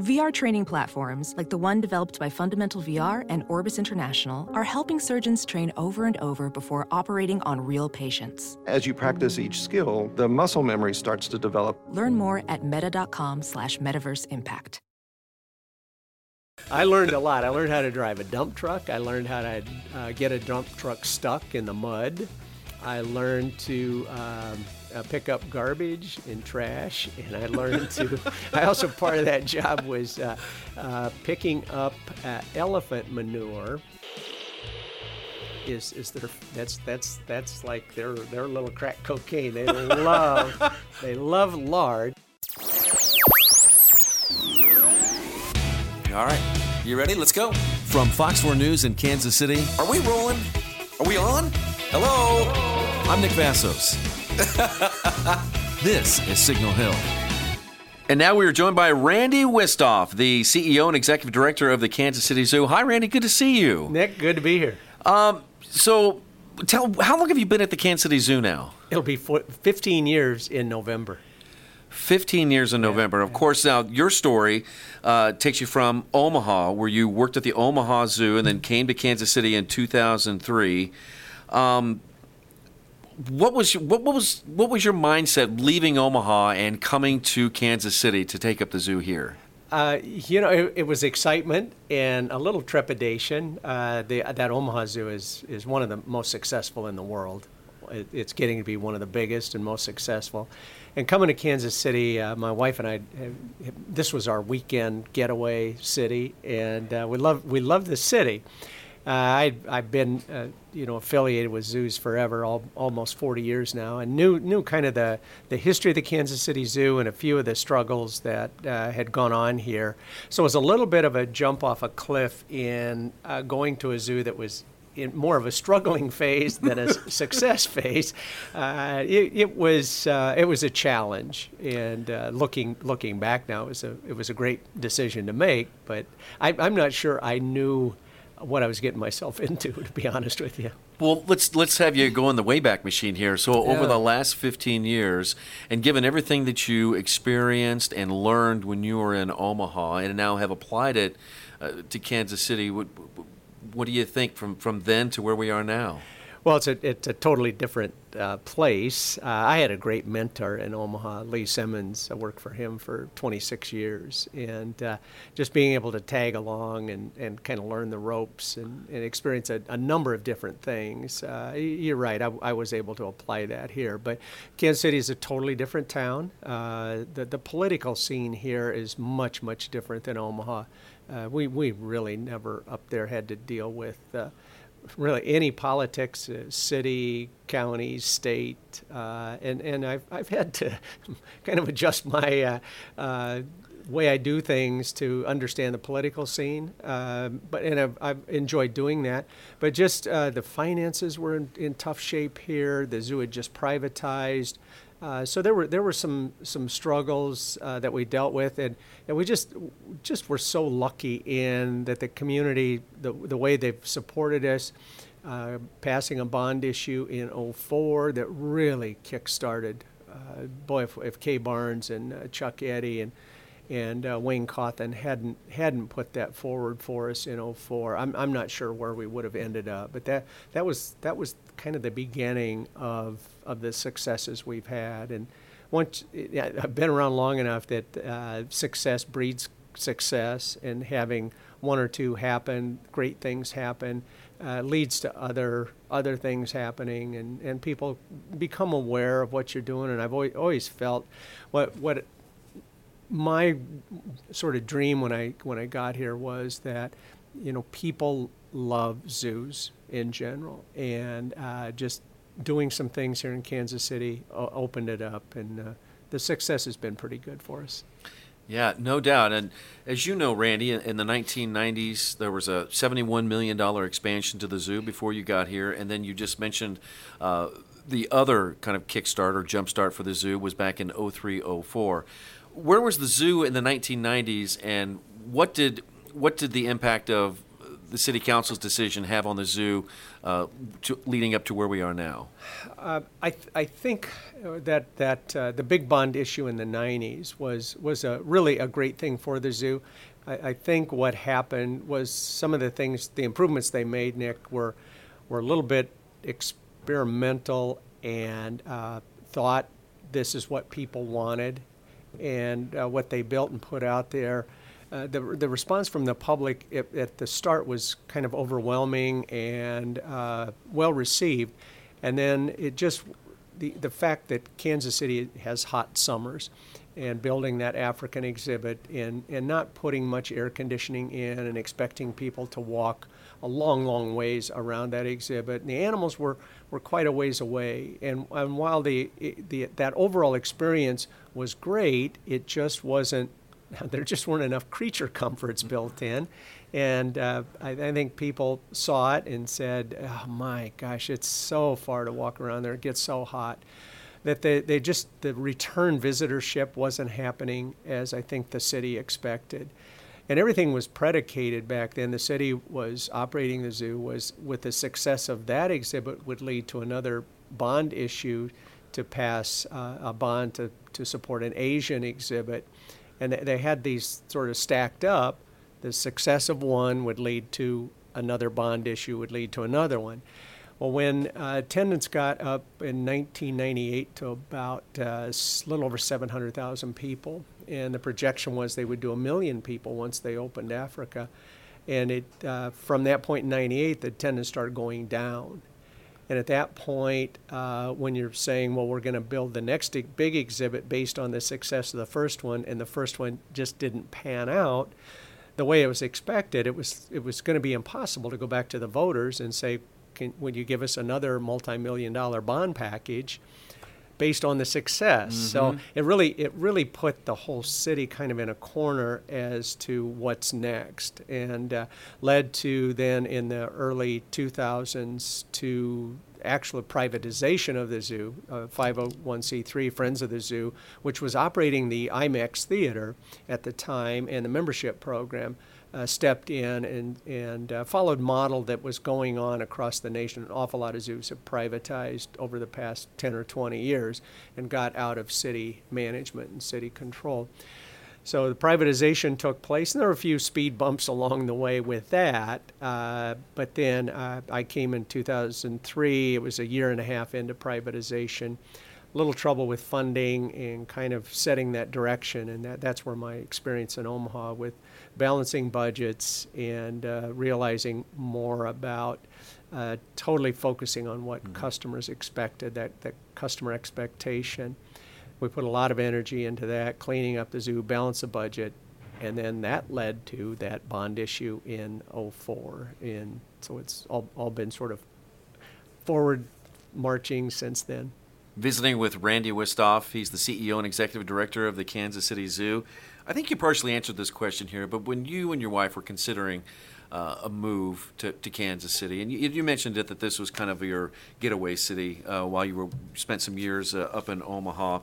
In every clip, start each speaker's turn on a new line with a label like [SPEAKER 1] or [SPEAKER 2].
[SPEAKER 1] VR training platforms, like the one developed by Fundamental VR and Orbis International, are helping surgeons train over and over before operating on real patients.
[SPEAKER 2] As you practice each skill, the muscle memory starts to develop.
[SPEAKER 1] Learn more at meta.com slash metaverse impact.
[SPEAKER 3] I learned a lot. I learned how to drive a dump truck. I learned how to uh, get a dump truck stuck in the mud. I learned to um, uh, pick up garbage and trash, and I learned to. I also part of that job was uh, uh, picking up uh, elephant manure. Is is their that's that's that's like their their little crack cocaine. They love they love lard.
[SPEAKER 4] All right, you ready? Let's go. From Fox 4 News in Kansas City,
[SPEAKER 5] Are we rolling? Are we on? Hello?
[SPEAKER 4] I'm Nick Vasos. this is Signal Hill. And now we are joined by Randy Wisthoff, the CEO and Executive Director of the Kansas City Zoo. Hi, Randy. Good to see you.
[SPEAKER 3] Nick, good to be here.
[SPEAKER 4] So, tell how long have you been at the Kansas City Zoo now?
[SPEAKER 3] It'll be fo- 15 years in November.
[SPEAKER 4] 15 years in November. Of course, now your story uh, takes you from Omaha, where you worked at the Omaha Zoo and then came to Kansas City in 2003. Um, what was what, was what was your mindset leaving Omaha and coming to Kansas City to take up the zoo here?
[SPEAKER 3] Uh, you know, it, it was excitement and a little trepidation. Uh, the, that Omaha Zoo is, is one of the most successful in the world. It, it's getting to be one of the biggest and most successful. And coming to Kansas City, uh, my wife and I, this was our weekend getaway city, and uh, we love we love the city. Uh, I, I've been, uh, you know, affiliated with zoos forever, all, almost 40 years now, and knew knew kind of the, the history of the Kansas City Zoo and a few of the struggles that uh, had gone on here. So it was a little bit of a jump off a cliff in uh, going to a zoo that was in more of a struggling phase than a success phase. Uh, it, it was uh, it was a challenge, and uh, looking looking back now, it was a it was a great decision to make. But I, I'm not sure I knew what I was getting myself into, to be honest with you.
[SPEAKER 4] Well, let's let's have you go in the wayback machine here. So, over the last 15 years, and given everything that you experienced and learned when you were in Omaha, and now have applied it uh, to Kansas City, what, what do you think from from then to where we are now?
[SPEAKER 3] Well, it's a it's a totally different uh, place. Uh, I had a great mentor in Omaha, Lee Simmons. I worked for him for 26 years, and uh, just being able to tag along and, and kind of learn the ropes and, and experience a, a number of different things. Uh, you're right. I, I was able to apply that here, but Kansas City is a totally different town. Uh, the the political scene here is much much different than Omaha. Uh, we we really never up there had to deal with. Really any politics, uh, city, county, state, uh, and and I've I've had to kind of adjust my uh, uh, way I do things to understand the political scene. Uh, but and I've, I've enjoyed doing that. But just uh, the finances were in, in tough shape here. The zoo had just privatized. Uh, so there were there were some some struggles uh, that we dealt with, and, and we just just were so lucky in that the community, the the way they've supported us, uh, passing a bond issue in '04 that really kick-started. Uh, boy, if, if Kay Barnes and uh, Chuck Eddy and and Wayne Cauthen hadn't hadn't put that forward for us in '04, I'm I'm not sure where we would have ended up. But that that was that was kind of the beginning of of the successes we've had. And once I've been around long enough that uh, success breeds success, and having one or two happen, great things happen, uh, leads to other other things happening, and, and people become aware of what you're doing. And I've always, always felt what what my sort of dream when I when I got here was that you know people love zoos in general, and uh, just doing some things here in Kansas City o- opened it up, and uh, the success has been pretty good for us.
[SPEAKER 4] Yeah, no doubt. And as you know, Randy, in- the 1990s, there was a $71 million expansion to the zoo before you got here. And then you just mentioned uh, the other kind of kickstart or jumpstart for the zoo was back in 03, 04. Where was the zoo in the 1990s, and what did what did the impact of the city council's decision have on the zoo uh, to, leading up to where we are now?
[SPEAKER 3] I, th- I think uh, that that uh, the big bond issue in the '90s was was a really a great thing for the zoo. I, I think what happened was some of the things, the improvements they made, Nick, were were a little bit experimental and uh, thought this is what people wanted, and uh, what they built and put out there. Uh, the, the response from the public at, at, the start was kind of overwhelming and uh, well received. And then it just, the, the fact that Kansas City has hot summers and building that African exhibit and, and not putting much air conditioning in and expecting people to walk a long, long ways around that exhibit. And the animals were, were quite a ways away. And, and while the, the, that overall experience was great, it just wasn't there just weren't enough creature comforts built in. And uh, I, I, think people saw it and said, oh my gosh, it's so far to walk around there. It gets so hot. That they, they just, the return visitorship wasn't happening as I think the city expected. And everything was predicated back then. The city was operating the zoo, was with the success of that exhibit would lead to another bond issue to pass uh, a bond to, to support an Asian exhibit and they had these sort of stacked up. The success of one would lead to another bond issue, would lead to another one. Well, when uh, attendance got up in 1998 to about uh, a little over 700,000 people, and the projection was they would do a million people once they opened Africa, and it uh, from that point in '98, the attendance started going down. And at that point, uh, when you're saying, well, we're going to build the next big exhibit based on the success of the first one, and the first one just didn't pan out the way it was expected, it was it was going to be impossible to go back to the voters and say, Can, would you give us another multi-million dollar bond package? Based on the success. Mm-hmm. So it really it really put the whole city kind of in a corner as to what's next, and uh, led to then in the early 2000s to actual privatization of the zoo, uh, 501c3 Friends of the Zoo, which was operating the IMAX theater at the time and the membership program uh, stepped in and, and uh, followed model that was going on across the nation. An awful lot of zoos have privatized over the past 10 or 20 years and got out of city management and city control. So the privatization took place, and there were a few speed bumps along the way with that. Uh, but then uh, I came in 2003. It was a year and a half into privatization A little trouble with funding and kind of setting that direction, and that, that's where my experience in Omaha with balancing budgets and uh, realizing more about uh, totally focusing on what mm-hmm. customers expected, that, that customer expectation. We put a lot of energy into that, cleaning up the zoo, balance the budget, and then that led to that bond issue in 04. And so it's all, all been sort of forward marching since then
[SPEAKER 4] visiting with Randy Wisthoff. He's the CEO and executive director of the Kansas City Zoo. I think you partially answered this question here, but when you and your wife were considering uh, a move to, to Kansas City, and you, you, mentioned it that this was kind of your getaway city uh, while you were spent some years uh, up in Omaha.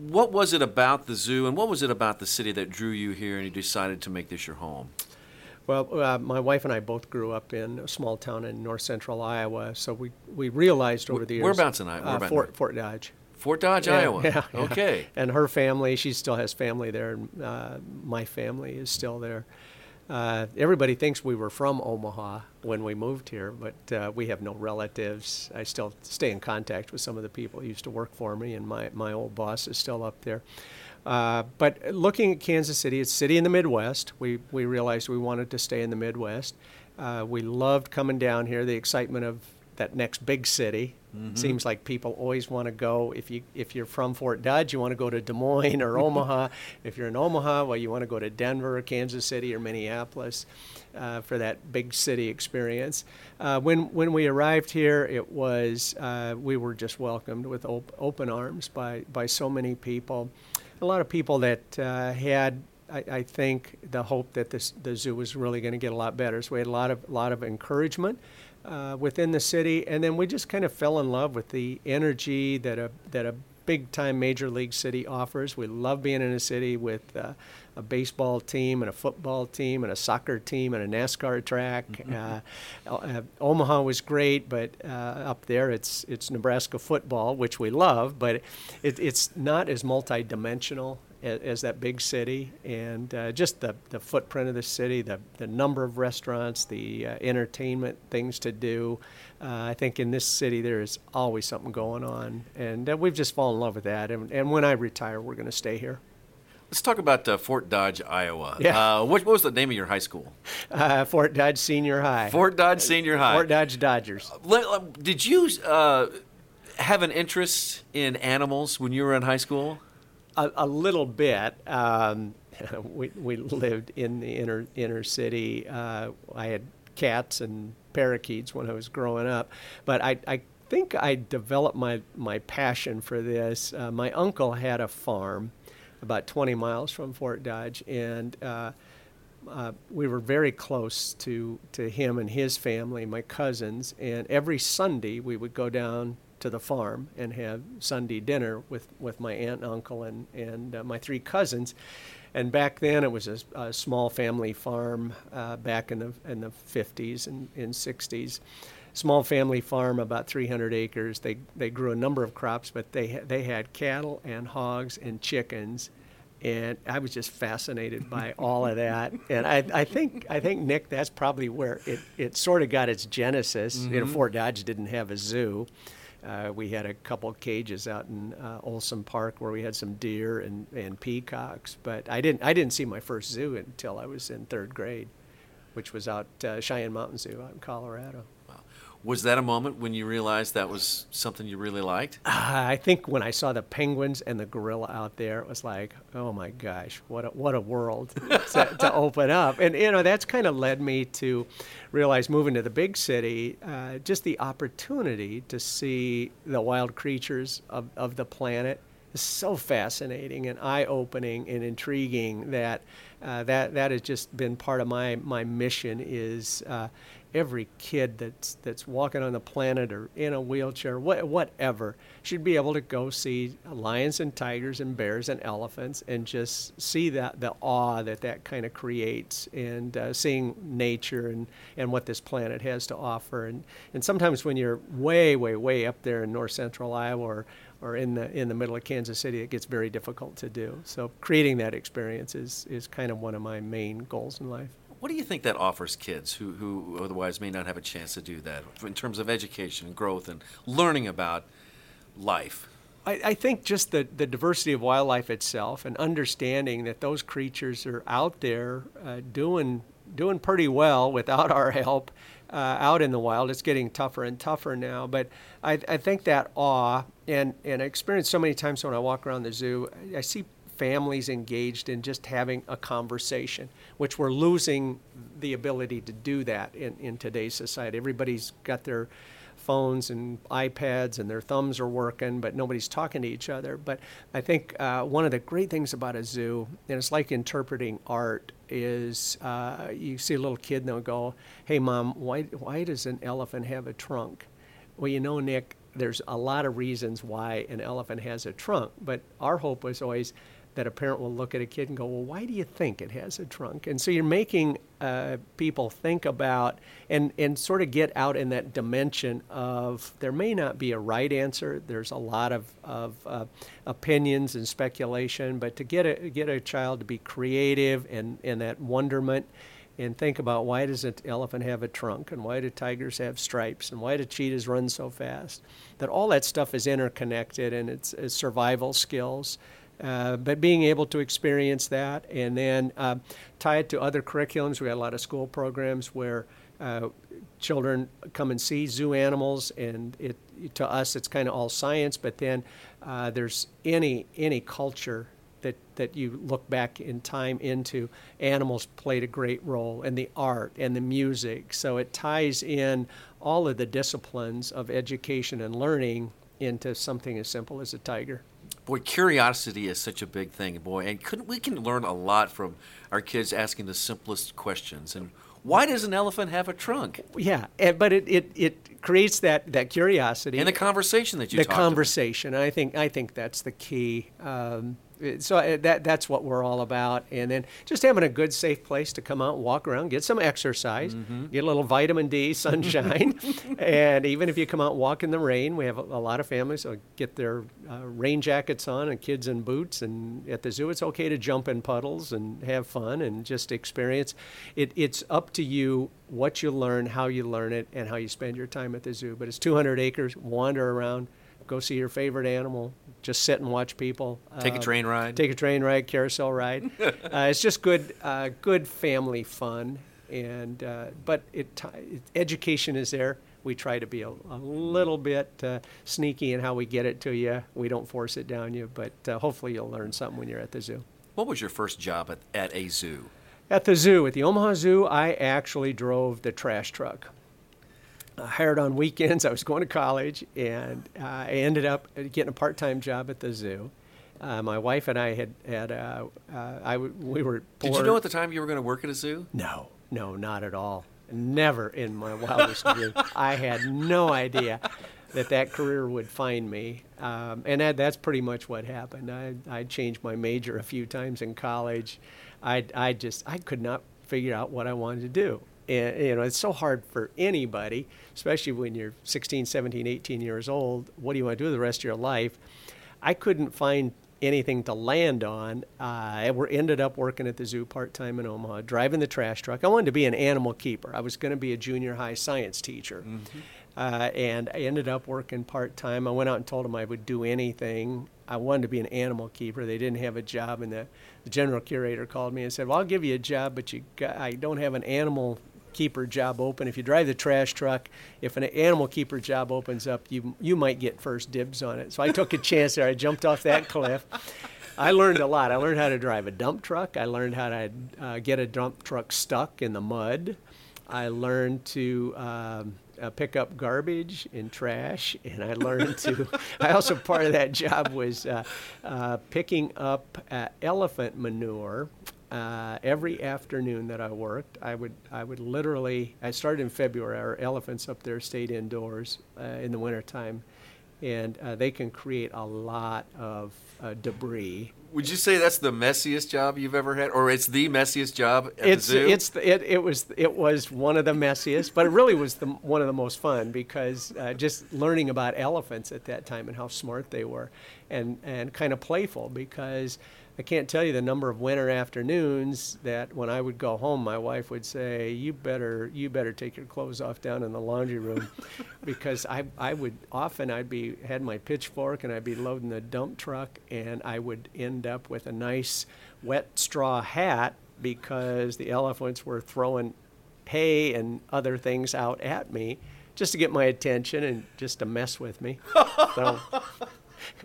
[SPEAKER 4] What was it about the zoo, and what was it about the city that drew you here, and you decided to make this your home?
[SPEAKER 3] Well, uh, my wife and I both grew up in a small town in north central Iowa, so we, we realized over the years.
[SPEAKER 4] Whereabouts in Iowa?
[SPEAKER 3] Uh, Fort, Fort Dodge.
[SPEAKER 4] Fort Dodge,
[SPEAKER 3] yeah,
[SPEAKER 4] Iowa.
[SPEAKER 3] Yeah, yeah,
[SPEAKER 4] Okay.
[SPEAKER 3] And her family, she still has family there, and uh, my family is still there. Uh, everybody thinks we were from Omaha when we moved here, but uh, we have no relatives. I still stay in contact with some of the people who used to work for me, and my, my old boss is still up there. Uh, but looking at Kansas City, it's a city in the Midwest. We, we realized we wanted to stay in the Midwest. Uh, we loved coming down here, the excitement of that next big city. Mm-hmm. Seems like people always want to go. If you if you're from Fort Dodge, you want to go to Des Moines or Omaha. If you're in Omaha, well, you want to go to Denver, or Kansas City, or Minneapolis uh, for that big city experience. Uh, when when we arrived here, it was uh, we were just welcomed with op- open arms by by so many people a lot of people that uh, had, I, I, think, the hope that this, the zoo was really going to get a lot better. So we had a lot of lot of encouragement uh, within the city, and then we just kind of fell in love with the energy that a that a big time major league city offers. We love being in a city with uh, a baseball team and a football team and a soccer team and a NASCAR track. Uh, uh, Omaha was great, but uh, up there it's it's Nebraska football, which we love, but it, it's not as multidimensional as, as that big city, and uh, just the, the footprint of the city, the, the number of restaurants, the uh, entertainment things to do. Uh, I think in this city there is always something going on, and uh, we've just fallen in love with that. And, and when I retire, we're going to stay here.
[SPEAKER 4] Let's talk about uh, Fort Dodge, Iowa.
[SPEAKER 3] Yeah.
[SPEAKER 4] Uh, what, what was the name of your high school?
[SPEAKER 3] Uh, Fort Dodge Senior High.
[SPEAKER 4] Fort Dodge Senior High.
[SPEAKER 3] Fort Dodge Dodgers.
[SPEAKER 4] Let- did you uh, have an interest in animals when you were in high school?
[SPEAKER 3] A, a little bit. Um, we, we lived in the inner inner city. Uh, I had cats and parakeets when I was growing up, but I, I think I developed my my passion for this. Uh, my uncle had a farm about 20 miles from Fort Dodge, and uh, uh, we were very close to, to him and his family, my cousins, and every Sunday we would go down to the farm and have Sunday dinner with, with my aunt and uncle and, and uh, my three cousins. And back then it was a, a small family farm uh, back in the, in the 50s and, and 60s. Small family farm, about 300 acres. They, they grew a number of crops, but they, they had cattle and hogs and chickens and I was just fascinated by all of that. And I, I think I think Nick, that's probably where it, it sort of got its genesis. You know, Fort Dodge didn't have a zoo. Uh, we had a couple cages out in uh, Oleson Park where we had some deer and, and peacocks, but I didn't I didn't see my first zoo until I was in third grade, which was out uh, Cheyenne Mountain Zoo out in Colorado.
[SPEAKER 4] Was that a moment when you realized that was something you really liked?
[SPEAKER 3] I think when I saw the penguins and the gorilla out there, it was like, oh my gosh, what a, what a world to, to open up. And, you know, that's kind of led me to realize moving to the big city, uh, just the opportunity to see the wild creatures of, of the planet is so fascinating and eye-opening and intriguing that uh, that that has just been part of my my mission is uh, every kid that's that's walking on the planet or in a wheelchair wha- whatever should be able to go see lions and tigers and bears and elephants and just see that the awe that that kind of creates and uh, seeing nature and and what this planet has to offer and and sometimes when you're way way way up there in north central Iowa or or in the in the middle of Kansas City, it gets very difficult to do. So creating that experience is is kind of one of my main goals in life.
[SPEAKER 4] What do you think that offers kids who, who otherwise may not have a chance to do that in terms of education and growth and learning about life?
[SPEAKER 3] I, I think just the, the diversity of wildlife itself and understanding that those creatures are out there uh, doing doing pretty well without our help uh, out in the wild. It's getting tougher and tougher now, but I, I think that awe and and I experience so many times when I walk around the zoo, I see families engaged in just having a conversation, which we're losing the ability to do that in, in today's society. Everybody's got their phones and iPads and their thumbs are working, but nobody's talking to each other. But I think uh, one of the great things about a zoo, and it's like interpreting art, is uh, you see a little kid and they'll go, "Hey, mom, why why does an elephant have a trunk?" Well, you know, Nick, there's a lot of reasons why an elephant has a trunk, but our hope was always that a parent will look at a kid and go, Well, why do you think it has a trunk? And so you're making uh, people think about and, and sort of get out in that dimension of there may not be a right answer. There's a lot of, of uh, opinions and speculation, but to get a, get a child to be creative and, and that wonderment and think about why does an elephant have a trunk and why do tigers have stripes and why do cheetahs run so fast that all that stuff is interconnected and it's, it's survival skills uh, but being able to experience that and then uh, tie it to other curriculums we got a lot of school programs where uh, children come and see zoo animals and it to us it's kind of all science but then uh, there's any any culture that, that you look back in time into, animals played a great role, and the art and the music. So it ties in all of the disciplines of education and learning into something as simple as a tiger.
[SPEAKER 4] Boy, curiosity is such a big thing, boy, and couldn't we can learn a lot from our kids asking the simplest questions. And Why does an elephant have a trunk?
[SPEAKER 3] Yeah, and, but it, it, it creates that, that curiosity.
[SPEAKER 4] And the conversation that you
[SPEAKER 3] the
[SPEAKER 4] talked about.
[SPEAKER 3] conversation. I think I think that's the key. Um, so uh, that that's what we're all about, and then just having a good, safe place to come out, and walk around, get some exercise,
[SPEAKER 4] Mm-hmm.
[SPEAKER 3] get a little vitamin D, sunshine, and even if you come out and walk in the rain, we have a, a lot of families that get their uh, rain jackets on and kids in boots, and at the zoo it's okay to jump in puddles and have fun and just experience. It, it's up to you what you learn, how you learn it, and how you spend your time at the zoo. But it's 200 acres. Wander around go see your favorite animal, just sit and watch people.
[SPEAKER 4] Take a
[SPEAKER 3] Uh,
[SPEAKER 4] train ride.
[SPEAKER 3] Take a train ride, carousel ride. uh, it's just good, uh, good family fun. And uh, but it education is there. We try to be a, a little bit uh, sneaky in how we get it to you. We don't force it down you, but uh, hopefully you'll learn something when you're at the zoo.
[SPEAKER 4] What was your first job at, at a zoo?
[SPEAKER 3] At the zoo, at the Omaha Zoo, I actually drove the trash truck. I hired on weekends. I was going to college, and uh, I ended up getting a part-time job at the zoo. Uh, my wife and I had had uh, uh, I w- we were.
[SPEAKER 4] Did you know at the time you were going to work at a zoo?
[SPEAKER 3] No, no, not at all. Never in my wildest dreams. I had no idea that that career would find me. Um, and that, that's pretty much what happened. I, I changed my major a few times in college. I, I just, I could not figure out what I wanted to do. And, you know, it's so hard for anybody, especially when you're 16, 17, 18 years old. What do you want to do the rest of your life? I couldn't find anything to land on. Uh, I ended up working at the zoo part time in Omaha, driving the trash truck. I wanted to be an animal keeper. I was going to be a junior high science teacher. Uh, and I ended up working part time. I went out and told them I would do anything. I wanted to be an animal keeper. They didn't have a job, and the, the general curator called me and said, "Well, I'll give you a job, but you got, I don't have an animal keeper job open. If you drive the trash truck, if an animal keeper job opens up, you you might get first dibs on it." So I took a chance there. I jumped off that cliff. I learned a lot. I learned how to drive a dump truck. I learned how to uh, get a dump truck stuck in the mud. I learned to um, uh, pick up garbage and trash, and I learned to. I also part of that job was uh, uh, picking up uh, elephant manure. Uh, every afternoon that I worked, I would I would literally. I started in February. Our elephants up there stayed indoors uh, in the wintertime, and uh, they can create a lot of uh, debris
[SPEAKER 4] Would you say that's the messiest job you've ever had, or it's the messiest job at
[SPEAKER 3] it's
[SPEAKER 4] the zoo?
[SPEAKER 3] it's it, it was it was one of the messiest, but it really was the one of the most fun because uh, just learning about elephants at that time and how smart they were, and and kind of playful because I can't tell you the number of winter afternoons that when I would go home, my wife would say, "You better you better take your clothes off down in the laundry room," because I I would often I'd be had my pitchfork and I'd be loading the dump truck and I would end up with a nice wet straw hat because the elephants were throwing hay and other things out at me just to get my attention and just to mess with me. so,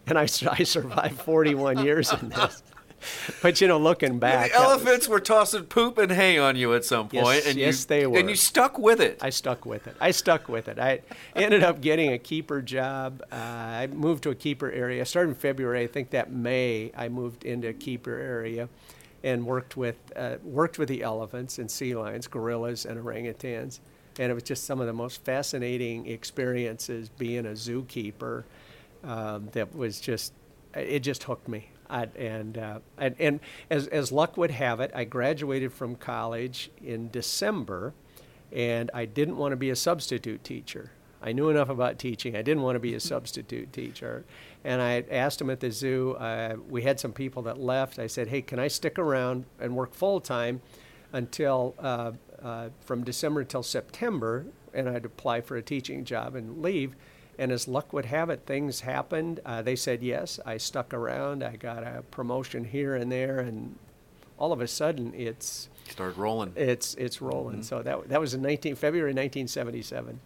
[SPEAKER 3] and I, I survived 41 years in this. But you know, looking back,
[SPEAKER 4] the
[SPEAKER 3] that was-
[SPEAKER 4] elephants were tossing poop and hay on you at some
[SPEAKER 3] Yes,
[SPEAKER 4] point, and
[SPEAKER 3] yes,
[SPEAKER 4] you,
[SPEAKER 3] they were.
[SPEAKER 4] and you stuck with it.
[SPEAKER 3] I stuck with it. I stuck with it. I ended up getting a keeper job. Uh, I moved to a keeper area. I started in February. I think that May I moved into a keeper area, and worked with uh, worked with the elephants and sea lions, gorillas, and orangutans. And it was just some of the most fascinating experiences being a zookeeper. Um, that was just it just hooked me. I, and, uh, and and as as luck would have it, I graduated from college in December, and I didn't want to be a substitute teacher. I knew enough about teaching. I didn't want to be a substitute teacher. And I asked him at the zoo, uh, we had some people that left. I said, hey, can I stick around and work full time until uh, uh, from December until September? And I'd apply for a teaching job and leave. And as luck would have it, things happened. Uh, they said yes. I stuck around. I got a promotion here and there, and all of a sudden, it's
[SPEAKER 4] Started rolling.
[SPEAKER 3] it's it's rolling. So that that was in 19 February 1977.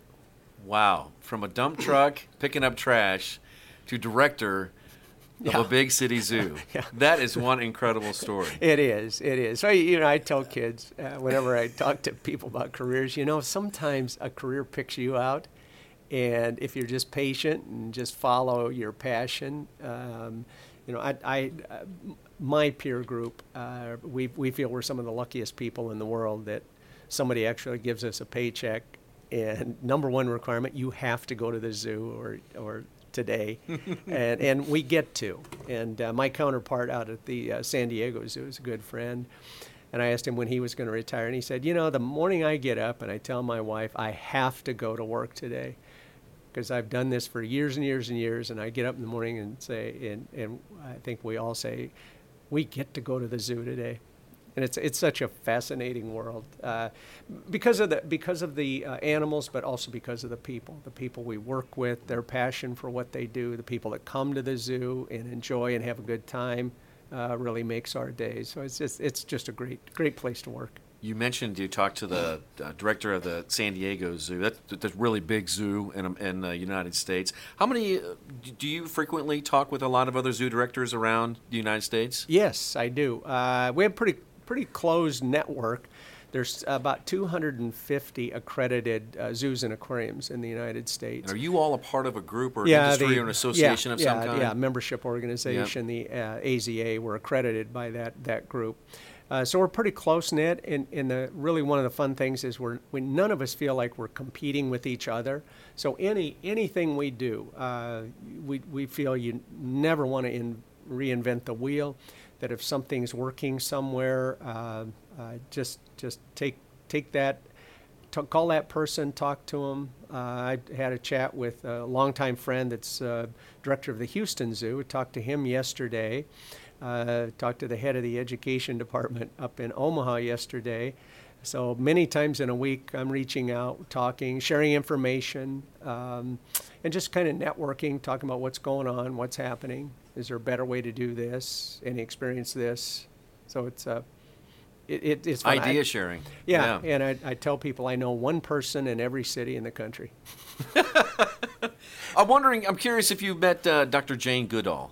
[SPEAKER 4] Wow, from a dump truck picking up trash to director
[SPEAKER 3] Yeah.
[SPEAKER 4] of a big city zoo.
[SPEAKER 3] Yeah.
[SPEAKER 4] That is one incredible story.
[SPEAKER 3] It is. It is. So you know, I tell kids uh, whenever I talk to people about careers, you know, sometimes a career picks you out, and if you're just patient and just follow your passion, um, you know, I, I uh, my peer group, uh, we we feel we're some of the luckiest people in the world that somebody actually gives us a paycheck, and number one requirement, you have to go to the zoo or, or today, and, and we get to. And uh, my counterpart out at the uh, San Diego Zoo is a good friend. And I asked him when he was going to retire, and he said, You know, the morning I get up and I tell my wife, I have to go to work today because I've done this for years and years and years. And I get up in the morning and say, and, and I think we all say, we get to go to the zoo today. And it's, it's such a fascinating world uh, because of the, because of the uh, animals, but also because of the people. The people we work with, their passion for what they do, the people that come to the zoo and enjoy and have a good time uh, really makes our days. So it's just, it's just a great, great place to work.
[SPEAKER 4] You mentioned you talked to the uh, director of the San Diego Zoo. That's that's a really big zoo in, in the United States. How many uh, do you frequently talk with a lot of other zoo directors around the United States?
[SPEAKER 3] Yes, I do. Uh, we have pretty pretty closed network. There's about 250 accredited uh, zoos and aquariums in the United States.
[SPEAKER 4] And are you all a part of a group or an industry
[SPEAKER 3] the-
[SPEAKER 4] or an association
[SPEAKER 3] yeah,
[SPEAKER 4] of
[SPEAKER 3] yeah,
[SPEAKER 4] some kind?
[SPEAKER 3] Yeah, membership organization, the uh, AZA, we're accredited by that that group. Uh, so we're pretty close knit, and, and the, really one of the fun things is we're we, none of us feel like we're competing with each other. So any anything we do, uh, we we feel you never want to in, reinvent the wheel. That if something's working somewhere, uh, uh, just just take take that to call that person, talk to them. Uh, I had a chat with a longtime friend that's uh, director of the Houston Zoo. Talked to him yesterday. Uh, talked to the head of the education department up in Omaha yesterday. So many times in a week, I'm reaching out, talking, sharing information, um, and just kind of networking, talking about what's going on, what's happening. Is there a better way to do this? Any experience this? So it's uh, it, it, it's fun.
[SPEAKER 4] Idea
[SPEAKER 3] I-
[SPEAKER 4] sharing.
[SPEAKER 3] yeah, and I, I tell people I know one person in every city in the country.
[SPEAKER 4] I'm wondering. I'm curious if you've met uh, Dr. Jane Goodall.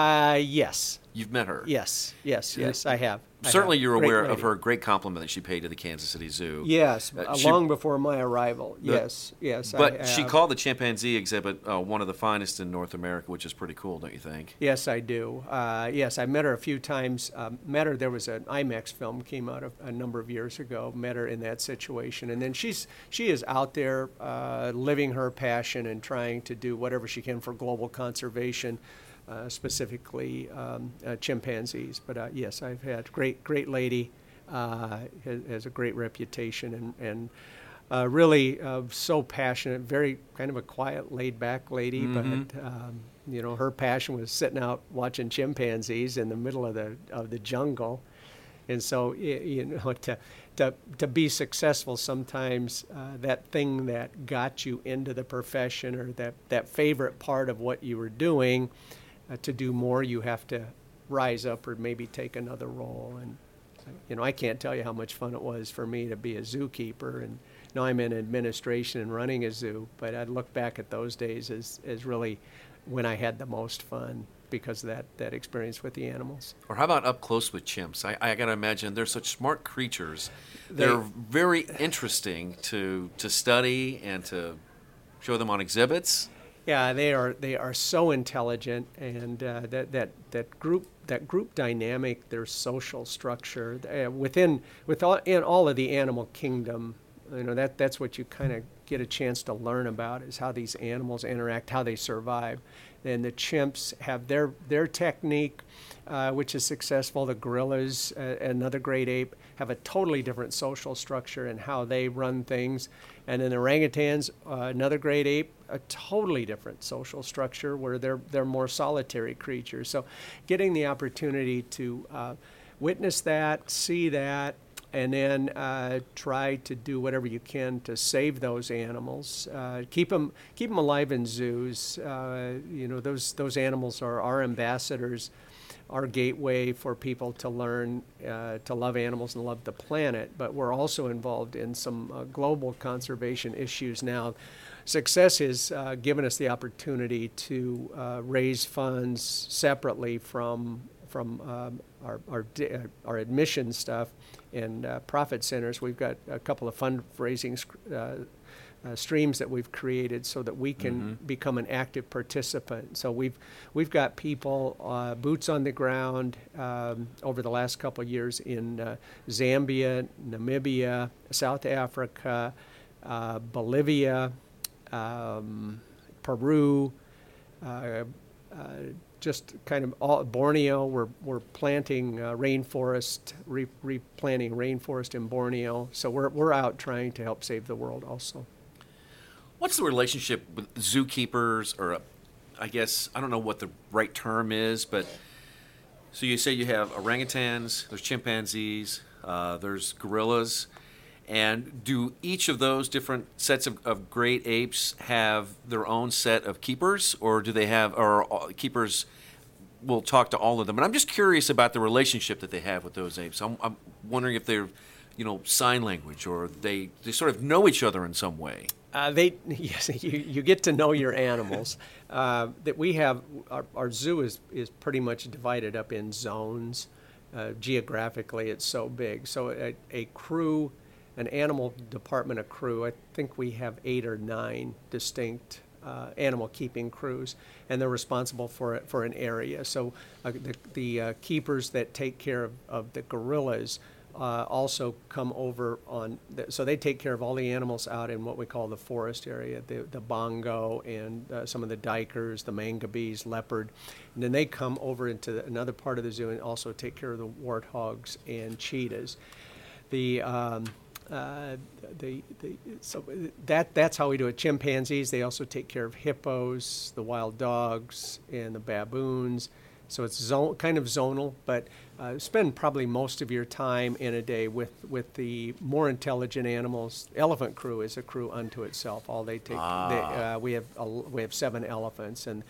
[SPEAKER 3] Uh, yes,
[SPEAKER 4] You've met her.
[SPEAKER 3] yes, yes, yes, I have. I
[SPEAKER 4] Certainly,
[SPEAKER 3] have.
[SPEAKER 4] you're
[SPEAKER 3] Great
[SPEAKER 4] aware of her great compliment that she paid to the Kansas City Zoo.
[SPEAKER 3] Yes,
[SPEAKER 4] Uh,
[SPEAKER 3] uh,
[SPEAKER 4] she-
[SPEAKER 3] long before my arrival. yes, yes. I
[SPEAKER 4] But she
[SPEAKER 3] have.
[SPEAKER 4] called the chimpanzee exhibit uh, one of the finest in North America, which is pretty cool, don't you think?
[SPEAKER 3] Yes, I do. Uh, yes, I met her a few times. Um, met her. There was an IMAX film came out of a number of years ago. Met her in that situation, and then she's she is out there uh, living her passion and trying to do whatever she can for global conservation, specifically um, uh, chimpanzees. But uh, yes, I've had great great lady, uh, has, has a great reputation and and. Uh, really uh, so passionate, very kind of a quiet, laid-back lady, but um, you know her passion was sitting out watching chimpanzees in the middle of the of the jungle, and so you know to to to be successful sometimes uh, that thing that got you into the profession or that that favorite part of what you were doing, uh, to do more you have to rise up or maybe take another role and you know, I can't tell you how much fun it was for me to be a zookeeper, and now I'm in administration and running a zoo. But I look back at those days as, as really when I had the most fun because of that, that experience with the animals.
[SPEAKER 4] Or how about up close with chimps? I, I got to imagine they're such smart creatures.
[SPEAKER 3] They-
[SPEAKER 4] They're very interesting to to study and to show them on exhibits.
[SPEAKER 3] Yeah, they are they are so intelligent, and uh, that that that group that group dynamic, their social structure uh, within with all, in all of the animal kingdom. You know that that's what you kind of get a chance to learn about is how these animals interact, how they survive. And the chimps have their their technique, uh, which is successful. The gorillas, uh, another great ape, have a totally different social structure and how they run things. And then the orangutans, uh, another great ape, a totally different social structure where they're they're more solitary creatures. So, getting the opportunity to uh, witness that, see that, and then uh, try to do whatever you can to save those animals, uh, keep them keep them alive in zoos. Uh, you know those those animals are our ambassadors, our gateway for people to learn uh, to love animals and love the planet. But we're also involved in some uh, global conservation issues now. Success has uh, given us the opportunity to uh, raise funds separately from from um, our, our, uh, our admission stuff and uh, profit centers. We've got a couple of fundraising uh, uh, streams that we've created so that we can become an active participant. So we've we've got people uh, boots on the ground um, over the last couple of years in uh, Zambia, Namibia, South Africa, uh, Bolivia, um, Peru. Uh, uh, just kind of all, Borneo. We're we're planting uh, rainforest, re, replanting rainforest in Borneo. So we're we're out trying to help save the world also.
[SPEAKER 4] What's the relationship with zookeepers, or uh, I guess I don't know what the right term is, but so you say you have orangutans, there's chimpanzees, uh, there's gorillas, and do each of those different sets of, of great apes have their own set of keepers, or do they have, or uh, keepers will talk to all of them? And I'm just curious about the relationship that they have with those apes. I'm, I'm wondering if they're, you know, sign language, or they they sort of know each other in some way.
[SPEAKER 3] Uh, they yes, you, you get to know your animals. Uh, that we have our, our zoo is is pretty much divided up in zones. Uh, geographically, it's so big. So a, a crew, an animal department, a crew. I think we have eight or nine distinct uh, animal keeping crews, and they're responsible for for an area. So uh, the the uh, keepers that take care of, of the gorillas uh, also come over on, the, so they take care of all the animals out in what we call the forest area, the, the bongo and uh, some of the duikers, the mangabeys, leopard. And then they come over into the, another part of the zoo and also take care of the warthogs and cheetahs. The, um, uh, the, the, so that, that's how we do it. Chimpanzees, they also take care of hippos, the wild dogs, and the baboons. So it's zone, kind of zonal, but uh, spend probably most of your time in a day with, with the more intelligent animals. Elephant crew is a crew unto itself. All they take, they, uh, we have a, we have seven elephants, and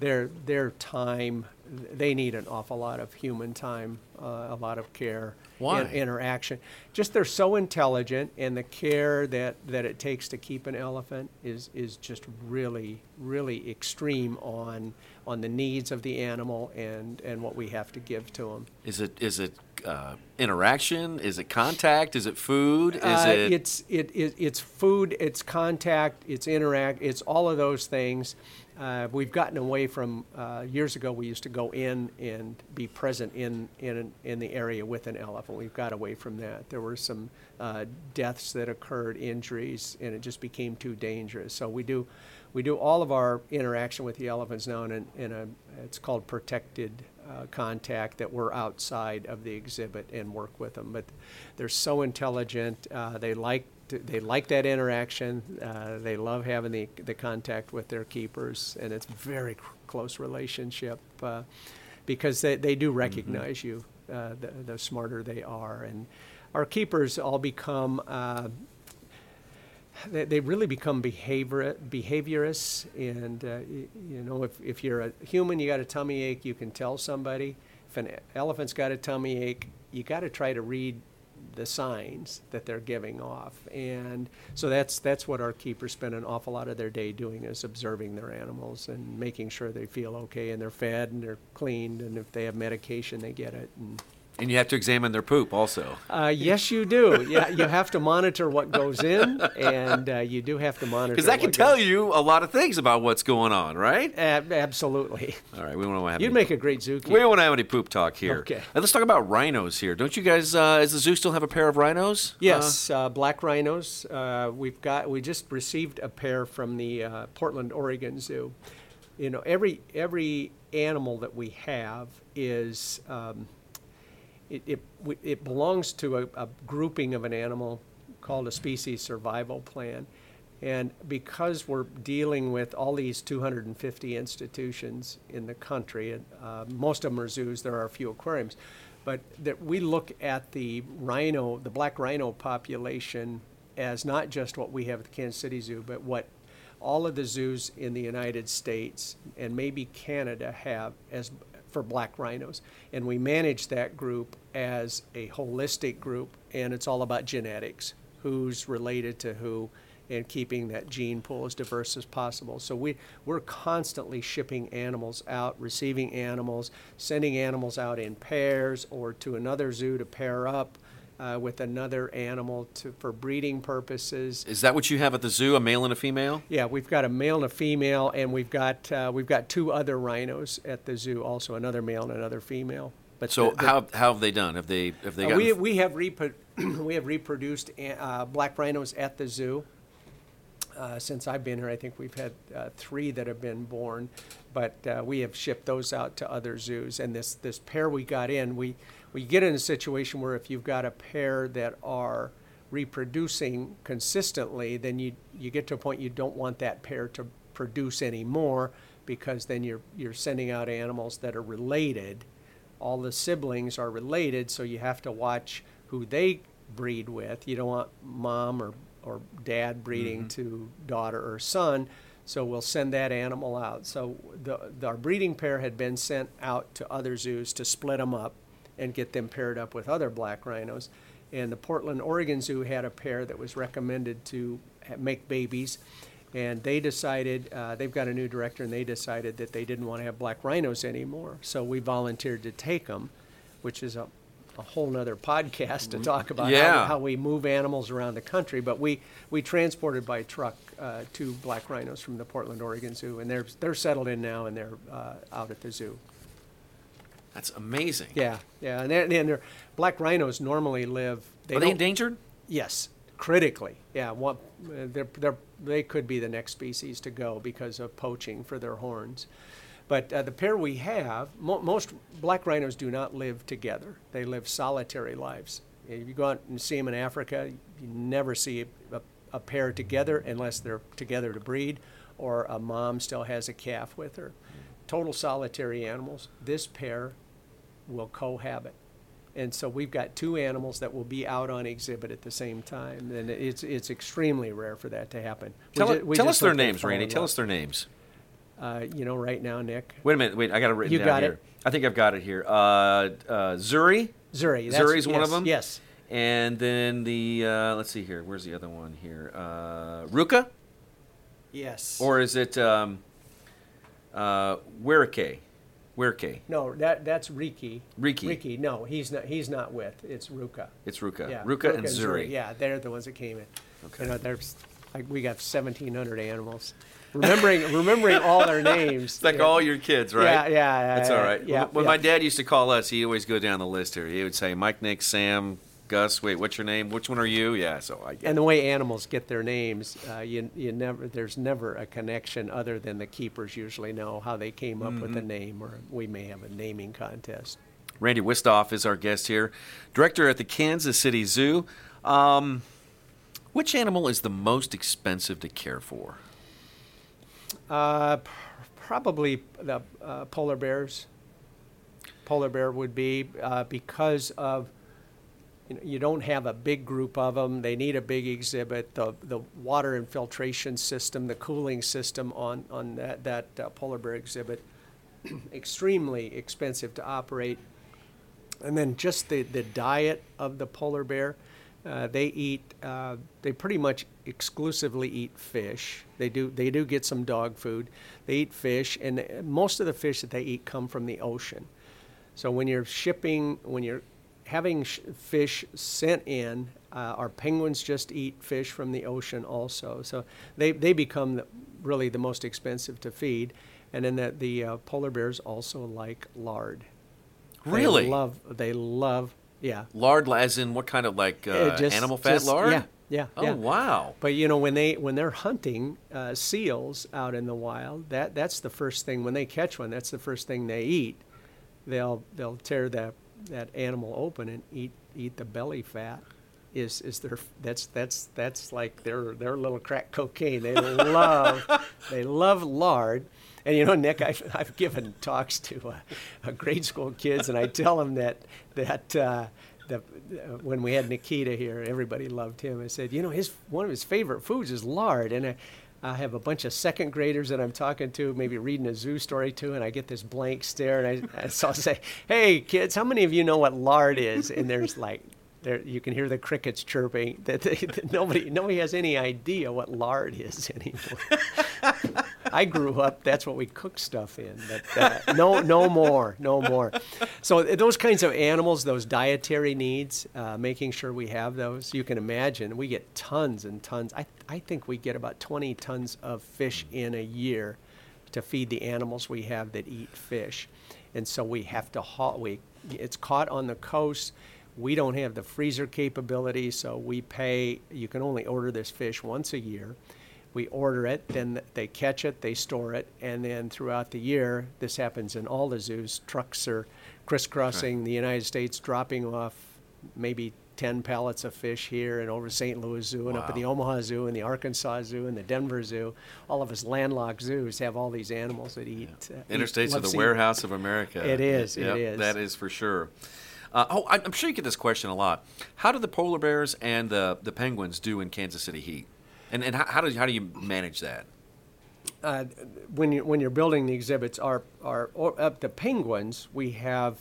[SPEAKER 3] their their time, they need an awful lot of human time, uh, a lot of care,
[SPEAKER 4] Why?
[SPEAKER 3] and interaction. Just they're so intelligent, and the care that, that it takes to keep an elephant is is just really really extreme on on the needs of the animal and and what we have to give to them.
[SPEAKER 4] Is it is it uh, interaction? Is it contact? Is it food? Is
[SPEAKER 3] Uh,
[SPEAKER 4] it
[SPEAKER 3] It's it, it it's food, it's contact, it's interact, it's all of those things. Uh, we've gotten away from uh, years ago. We used to go in and be present in in in the area with an elephant. We've got away from that. There were some uh, deaths that occurred, injuries, and it just became too dangerous. So we do we do all of our interaction with the elephants now in a, in a it's called protected uh, contact that we're outside of the exhibit and work with them. But they're so intelligent. Uh, they like they like that interaction. Uh, they love having the the contact with their keepers, and it's a very close relationship uh, because they, they do recognize you. Uh, the, the smarter they are, and our keepers all become. Uh, they, they really become behavior, behaviorists. And, uh, y- you know, if, if you're a human, you got a tummy ache, you can tell somebody. If an elephant's got a tummy ache, you got to try to read the signs that they're giving off. And so that's, that's what our keepers spend an awful lot of their day doing is observing their animals and making sure they feel okay and they're fed and they're cleaned. And if they have medication, they get it. And,
[SPEAKER 4] and you have to examine their poop also.
[SPEAKER 3] uh, yes, you do. Yeah, you have to monitor what goes in, and uh, you do have to monitor.
[SPEAKER 4] Because that can tell
[SPEAKER 3] goes-
[SPEAKER 4] you a lot of things about what's going on, right?
[SPEAKER 3] Ab- absolutely.
[SPEAKER 4] All right, we want to have
[SPEAKER 3] You'd make a great zookeeper.
[SPEAKER 4] we don't want to have any poop talk here.
[SPEAKER 3] Okay.
[SPEAKER 4] Uh, let's talk about rhinos here. Don't you guys? Uh, does the zoo still have a pair of rhinos?
[SPEAKER 3] Yes, uh, black rhinos. Uh, we've got. We just received a pair from the uh, Portland, Oregon Zoo. You know, every every animal that we have is. Um, it, it, it belongs to a, a grouping of an animal called a species survival plan. And because we're dealing with all these 250 institutions in the country, uh, most of them are zoos, there are a few aquariums, but that we look at the rhino, the black rhino population, as not just what we have at the Kansas City Zoo, but what all of the zoos in the United States and maybe Canada have as for black rhinos. And we manage that group as a holistic group, and it's all about genetics who's related to who and keeping that gene pool as diverse as possible. So we, we're constantly shipping animals out, receiving animals, sending animals out in pairs or to another zoo to pair up. Uh, with another animal to, for breeding purposes.
[SPEAKER 4] Is that what you have at the zoo? A male and a female?
[SPEAKER 3] Yeah, we've got a male and a female, and we've got uh, we've got two other rhinos at the zoo, also another male and another female. But
[SPEAKER 4] So
[SPEAKER 3] the- the-
[SPEAKER 4] how how have they done? Have they have they
[SPEAKER 3] uh,
[SPEAKER 4] gotten
[SPEAKER 3] we we have repo- we have reproduced uh, black rhinos at the zoo. Uh, since I've been here, I think we've had uh, three that have been born, but uh, we have shipped those out to other zoos. And this this pair we got in, we we get in a situation where if you've got a pair that are reproducing consistently, then you you get to a point you don't want that pair to produce anymore because then you're you're sending out animals that are related all the siblings are related, so you have to watch who they breed with. You don't want mom or, or dad breeding mm-hmm. to daughter or son, so we'll send that animal out. So the, the, our breeding pair had been sent out to other zoos to split them up and get them paired up with other black rhinos. And the Portland, Oregon Zoo had a pair that was recommended to make babies. And they decided, uh, they've got a new director, and they decided that they didn't want to have black rhinos anymore. So we volunteered to take them, which is a, a whole nother podcast to talk about
[SPEAKER 4] Yeah.
[SPEAKER 3] how, how we move animals around the country. But we, we transported by truck uh, two black rhinos from the Portland, Oregon Zoo, and they're, they're settled in now and they're uh, out at the zoo.
[SPEAKER 4] That's amazing.
[SPEAKER 3] Yeah, yeah, and they're, and they're, black rhinos normally live.
[SPEAKER 4] Are they endangered?
[SPEAKER 3] Yes, critically. Yeah, what, they're, they're, they could be the next species to go because of poaching for their horns. But uh, the pair we have, mo- most black rhinos do not live together. They live solitary lives. If you go out and see them in Africa, you never see a, a pair together unless they're together to breed or a mom still has a calf with her. Total solitary animals. This pair will cohabit. And so we've got two animals that will be out on exhibit at the same time, and it's it's extremely rare for that to happen.
[SPEAKER 4] Tell,
[SPEAKER 3] ju-
[SPEAKER 4] tell us their names, Randy. Tell us their names.
[SPEAKER 3] Uh, you know, right now, Nick
[SPEAKER 4] Wait a minute. Wait, I got it written
[SPEAKER 3] You
[SPEAKER 4] down
[SPEAKER 3] got it?
[SPEAKER 4] here. I think I've got it here. Uh, uh, Zuri.
[SPEAKER 3] Zuri.
[SPEAKER 4] Zuri's one of them.
[SPEAKER 3] Yes.
[SPEAKER 4] And then the uh, let's see here. Where's the other one here? Uh, Ruka,
[SPEAKER 3] Yes.
[SPEAKER 4] or is it um, uh, Werike? Werike.
[SPEAKER 3] no, that that's Riki.
[SPEAKER 4] Riki.
[SPEAKER 3] Riki. No, he's not. He's not with. It's Ruka.
[SPEAKER 4] It's Ruka.
[SPEAKER 3] Yeah.
[SPEAKER 4] Ruka, and Zuri.
[SPEAKER 3] Yeah, they're the ones that came in.
[SPEAKER 4] Okay.
[SPEAKER 3] You know, there's like we got 1,700 animals. Remembering remembering all their names.
[SPEAKER 4] It's like
[SPEAKER 3] know.
[SPEAKER 4] all your kids, right?
[SPEAKER 3] Yeah, yeah, yeah,
[SPEAKER 4] That's all right.
[SPEAKER 3] yeah,
[SPEAKER 4] right.
[SPEAKER 3] yeah,
[SPEAKER 4] when
[SPEAKER 3] yeah.
[SPEAKER 4] my dad used to call us, he always go down the list here. He would say, Mike, Nick, Sam, Gus. Wait, what's your name? Which one are you? Yeah. So I get.
[SPEAKER 3] And the way animals get their names, uh, you, you never, there's never a connection other than the keepers usually know how they came up with the
[SPEAKER 4] Mm-hmm.
[SPEAKER 3] name, or we may have a naming contest.
[SPEAKER 4] Randy Wisthoff is our guest here, director at the Kansas City Zoo. Um, which animal is the most expensive to care for?
[SPEAKER 3] Uh, p- probably the uh, polar bears. Polar bear would be uh, because of you, know, you don't have a big group of them. They need a big exhibit. The the water infiltration system, the cooling system on on that that uh, polar bear exhibit, extremely expensive to operate. And then just the, the diet of the polar bear. Uh, they eat. Uh, they pretty much exclusively eat fish. They do. They do get some dog food. They eat fish, and most of the fish that they eat come from the ocean. So when you're shipping, when you're having sh- fish sent in, uh, our penguins just eat fish from the ocean also. So they, they become the, really the most expensive to feed. And then the, the uh, polar bears also like lard.
[SPEAKER 4] Really?
[SPEAKER 3] They love, they love, yeah.
[SPEAKER 4] Lard, as in what kind of like uh,
[SPEAKER 3] just-
[SPEAKER 4] animal fat
[SPEAKER 3] just-
[SPEAKER 4] lard?
[SPEAKER 3] Yeah, yeah.
[SPEAKER 4] Oh
[SPEAKER 3] yeah.
[SPEAKER 4] wow.
[SPEAKER 3] But you know when they when they're hunting uh, seals out in the wild, that that's the first thing when they catch one. That's the first thing they eat. They'll they'll tear that that animal open and eat eat the belly fat. Is is their that's that's that's like their their little crack cocaine. They love they love lard. And you know, Nick, I've, I've given talks to uh, uh, grade school kids, and I tell them that that uh, the, uh, when we had Nikita here, everybody loved him. I said, you know, his one of his favorite foods is lard, and I, I have a bunch of second graders that I'm talking to, maybe reading a zoo story to, and I get this blank stare, and I so I'll say, hey kids, how many of you know what lard is? And there's like. There, you can hear the crickets chirping. That, they, that nobody, nobody has any idea what lard is anymore. I grew up. That's what we cook stuff in. But uh, no, no more, no more. So those kinds of animals, those dietary needs, uh, making sure we have those. You can imagine we get tons and tons. I I think we get about 20 tons of fish in a year to feed the animals we have that eat fish, and so we have to haul. We it's caught on the coast. We don't have the freezer capability, so we pay. You can only order this fish once a year. We order it, then they catch it, they store it, and then throughout the year, this happens in all the zoos. Trucks are crisscrossing right. the United States, dropping off maybe 10 pallets of fish here and over St. Louis Zoo and wow. up at the Omaha Zoo and the Arkansas Zoo and the Denver Zoo. All of us landlocked zoos have all these animals that eat.
[SPEAKER 4] Yeah. Uh, Interstates eat, are the warehouse of America.
[SPEAKER 3] It is.
[SPEAKER 4] Yep,
[SPEAKER 3] it is.
[SPEAKER 4] That is for sure. Uh, oh, I'm sure you get this question a lot. How do the polar bears and the, the penguins do in Kansas City heat? And, and how, how, do, how do you manage that?
[SPEAKER 3] Uh, when, you, when you're building the exhibits, or, uh, the penguins, we have,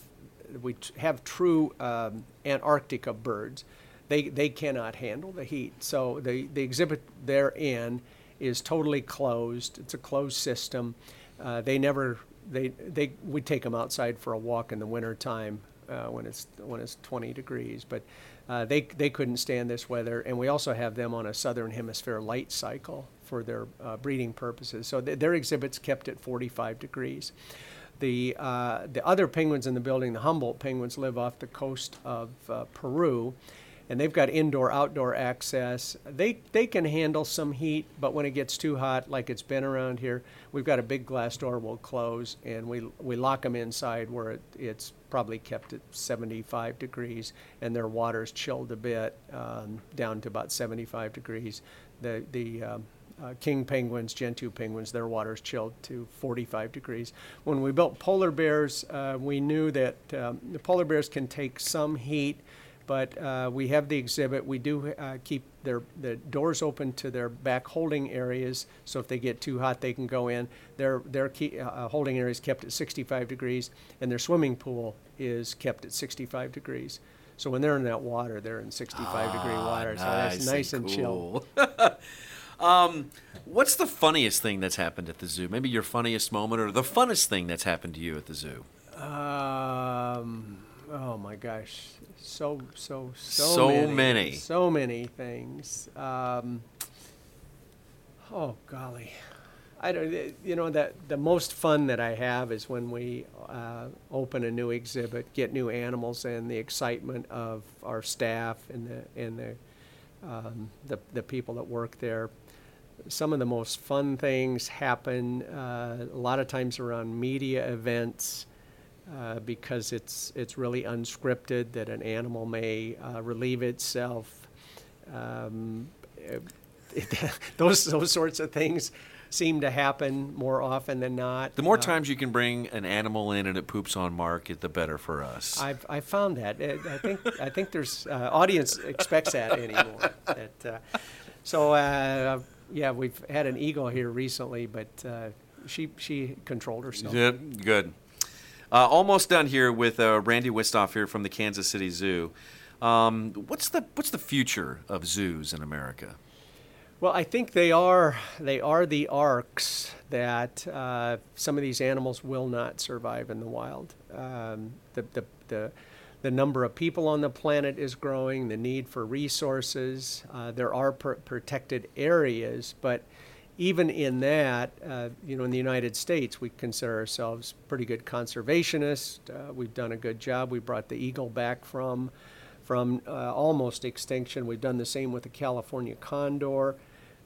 [SPEAKER 3] we have true um, Antarctica birds. They, they cannot handle the heat. So the, the exhibit they're in is totally closed. It's a closed system. Uh, they never, they, they, we take them outside for a walk in the wintertime uh, when it's when it's 20 degrees. But uh, they they couldn't stand this weather, and we also have them on a southern hemisphere light cycle for their uh, breeding purposes. So th- their exhibits kept at 45 degrees. The uh, the other penguins in the building, the Humboldt penguins, live off the coast of uh, Peru and they've got indoor outdoor access. They they can handle some heat, but when it gets too hot, like it's been around here, we've got a big glass door we'll close and we we lock them inside where it, it's probably kept at 75 degrees and their water's chilled a bit um, down to about 75 degrees. The the um, uh, king penguins, gentoo penguins, their water's chilled to 45 degrees. When we built polar bears, uh, we knew that um, the polar bears can take some heat but uh, we have the exhibit. We do uh, keep their the doors open to their back holding areas, so if they get too hot, they can go in. Their their key, uh, holding area is kept at 65 degrees, and their swimming pool is kept at 65 degrees. So when they're in that water, they're in 65 ah, degree water. So
[SPEAKER 4] nice
[SPEAKER 3] that's nice
[SPEAKER 4] and,
[SPEAKER 3] and
[SPEAKER 4] cool. chill. um, what's the funniest thing that's happened at the zoo? Maybe your funniest moment, or the funnest thing that's happened to you at the zoo?
[SPEAKER 3] Um, oh my gosh, so so so,
[SPEAKER 4] so
[SPEAKER 3] many,
[SPEAKER 4] many,
[SPEAKER 3] so many things. Um, oh golly, I don't. You know that the most fun that I have is when we uh, open a new exhibit, get new animals, and the excitement of our staff and the and the um, the, the people that work there. Some of the most fun things happen uh, a lot of times around media events. Uh, because it's it's really unscripted that an animal may uh, relieve itself. Um, it, those those sorts of things seem to happen more often than not.
[SPEAKER 4] The more uh, times you can bring an animal in and it poops on Mark, the better for us.
[SPEAKER 3] I've I found that. I think I think there's uh, audience expects that anymore. that, uh, so yeah, we've had an eagle here recently, but she she controlled herself.
[SPEAKER 4] Yeah, good. Uh, almost done here with uh, Randy Wisthoff here from the Kansas City Zoo. Um, what's the what's the future of zoos in America?
[SPEAKER 3] Well, I think they are they are the arks that uh, some of these animals will not survive in the wild. Um, the, the, the the number of people on the planet is growing. The need for resources. Uh, there are pr- protected areas, but even in that, uh, you know, in the United States, we consider ourselves pretty good conservationists. Uh, we've done a good job. We brought the eagle back from from uh, almost extinction. We've done the same with the California condor.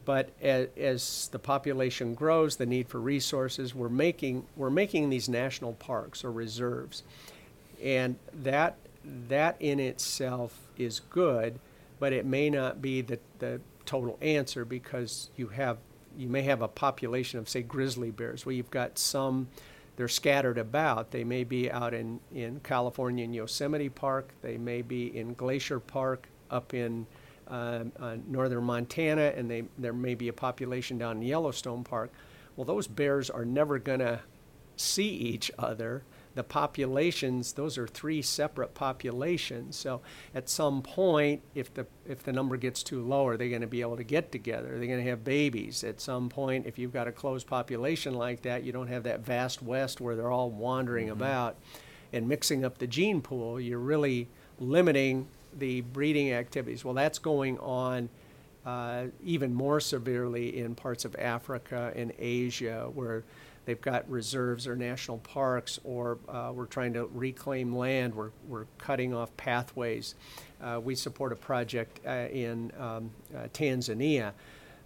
[SPEAKER 3] But as, as, the population grows, the need for resources, we're making we're making these national parks or reserves, and that that in itself is good, but it may not be the, the total answer because you have you may have a population of, say, grizzly bears, where you've got some, they're scattered about. They may be out in, in California in Yosemite Park, they may be in Glacier Park up in uh, uh, northern Montana, and they, there may be a population down in Yellowstone Park. Well, those bears are never going to see each other. The populations, those are three separate populations. So at some point, if the if the number gets too low, are they going to be able to get together? Are they going to have babies? At some point, if you've got a closed population like that, you don't have that vast west where they're all wandering mm-hmm. about and mixing up the gene pool. You're really limiting the breeding activities. Well, that's going on uh, even more severely in parts of Africa and Asia where they've got reserves or national parks, or uh, we're trying to reclaim land, we're, we're cutting off pathways. Uh, we support a project uh, in um, uh, Tanzania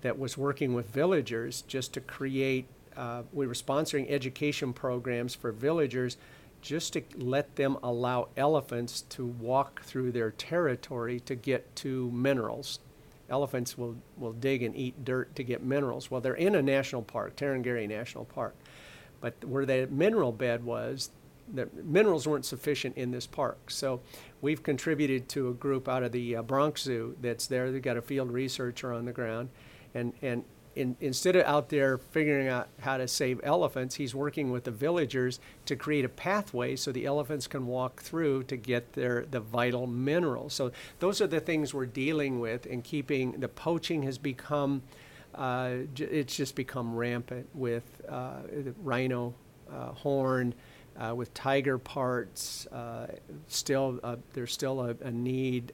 [SPEAKER 3] that was working with villagers just to create, uh, we were sponsoring education programs for villagers just to let them allow elephants to walk through their territory to get to minerals. Elephants will, will dig and eat dirt to get minerals. Well, they're in a national park, Tarangire National Park. But where the mineral bed was, the minerals weren't sufficient in this park. So we've contributed to a group out of the uh, Bronx Zoo that's there. They've got a field researcher on the ground. And, and in, instead of out there figuring out how to save elephants, he's working with the villagers to create a pathway so the elephants can walk through to get their the vital minerals. So those are the things we're dealing with and keeping the poaching has become uh, it's just become rampant with uh, rhino uh, horn, uh, with tiger parts. Uh, still, uh, there's still a, a need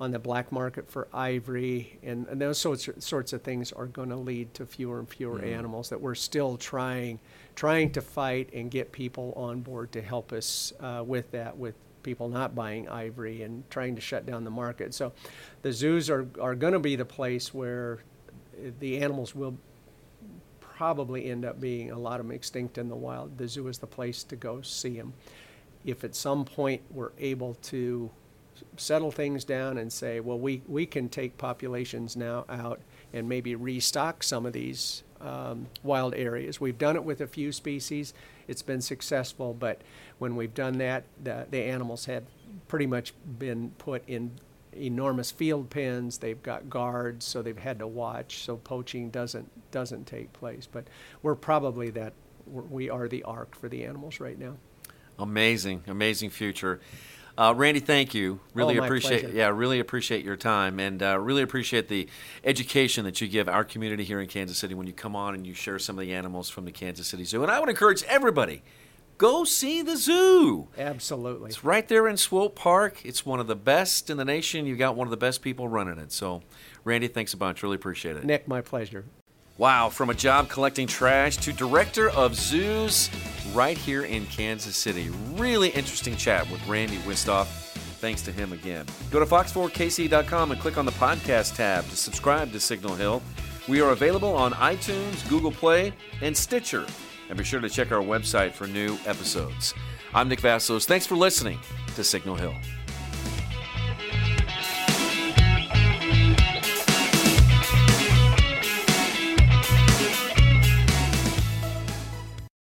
[SPEAKER 3] on the black market for ivory, and, and those sorts sorts of things are going to lead to fewer and fewer mm. animals that we're still trying trying to fight and get people on board to help us with that with people not buying ivory and trying to shut down the market. So the zoos are, are going to be the place where the animals will probably end up being a lot of them extinct in the wild. The zoo is the place to go see them. If at some point we're able to settle things down and say, well, we, we can take populations now out and maybe restock some of these um, wild areas. We've done it with a few species. It's been successful, but when we've done that, the, the animals had pretty much been put in enormous field pens. They've got guards, so they've had to watch. So poaching doesn't doesn't take place. But we're probably that we are the ark for the animals right now.
[SPEAKER 4] Amazing, amazing future. Uh, Randy, thank you. Really
[SPEAKER 3] oh,
[SPEAKER 4] appreciate
[SPEAKER 3] pleasure.
[SPEAKER 4] yeah, really appreciate your time and uh, really appreciate the education that you give our community here in Kansas City when you come on and you share some of the animals from the Kansas City Zoo. And I would encourage everybody go see the zoo.
[SPEAKER 3] Absolutely.
[SPEAKER 4] It's right there in Swope Park. It's one of the best in the nation. You've got one of the best people running it. So, Randy, thanks a bunch. Really appreciate it.
[SPEAKER 3] Nick, my pleasure.
[SPEAKER 4] Wow, from a job collecting trash to director of zoos right here in Kansas City. Really interesting chat with Randy Wisthoff. Thanks to him again. Go to fox4kc.com and click on the podcast tab to subscribe to Signal Hill. We are available on iTunes, Google Play, and Stitcher and be sure to check our website for new episodes. I'm Nick Vasos. Thanks for listening to Signal Hill.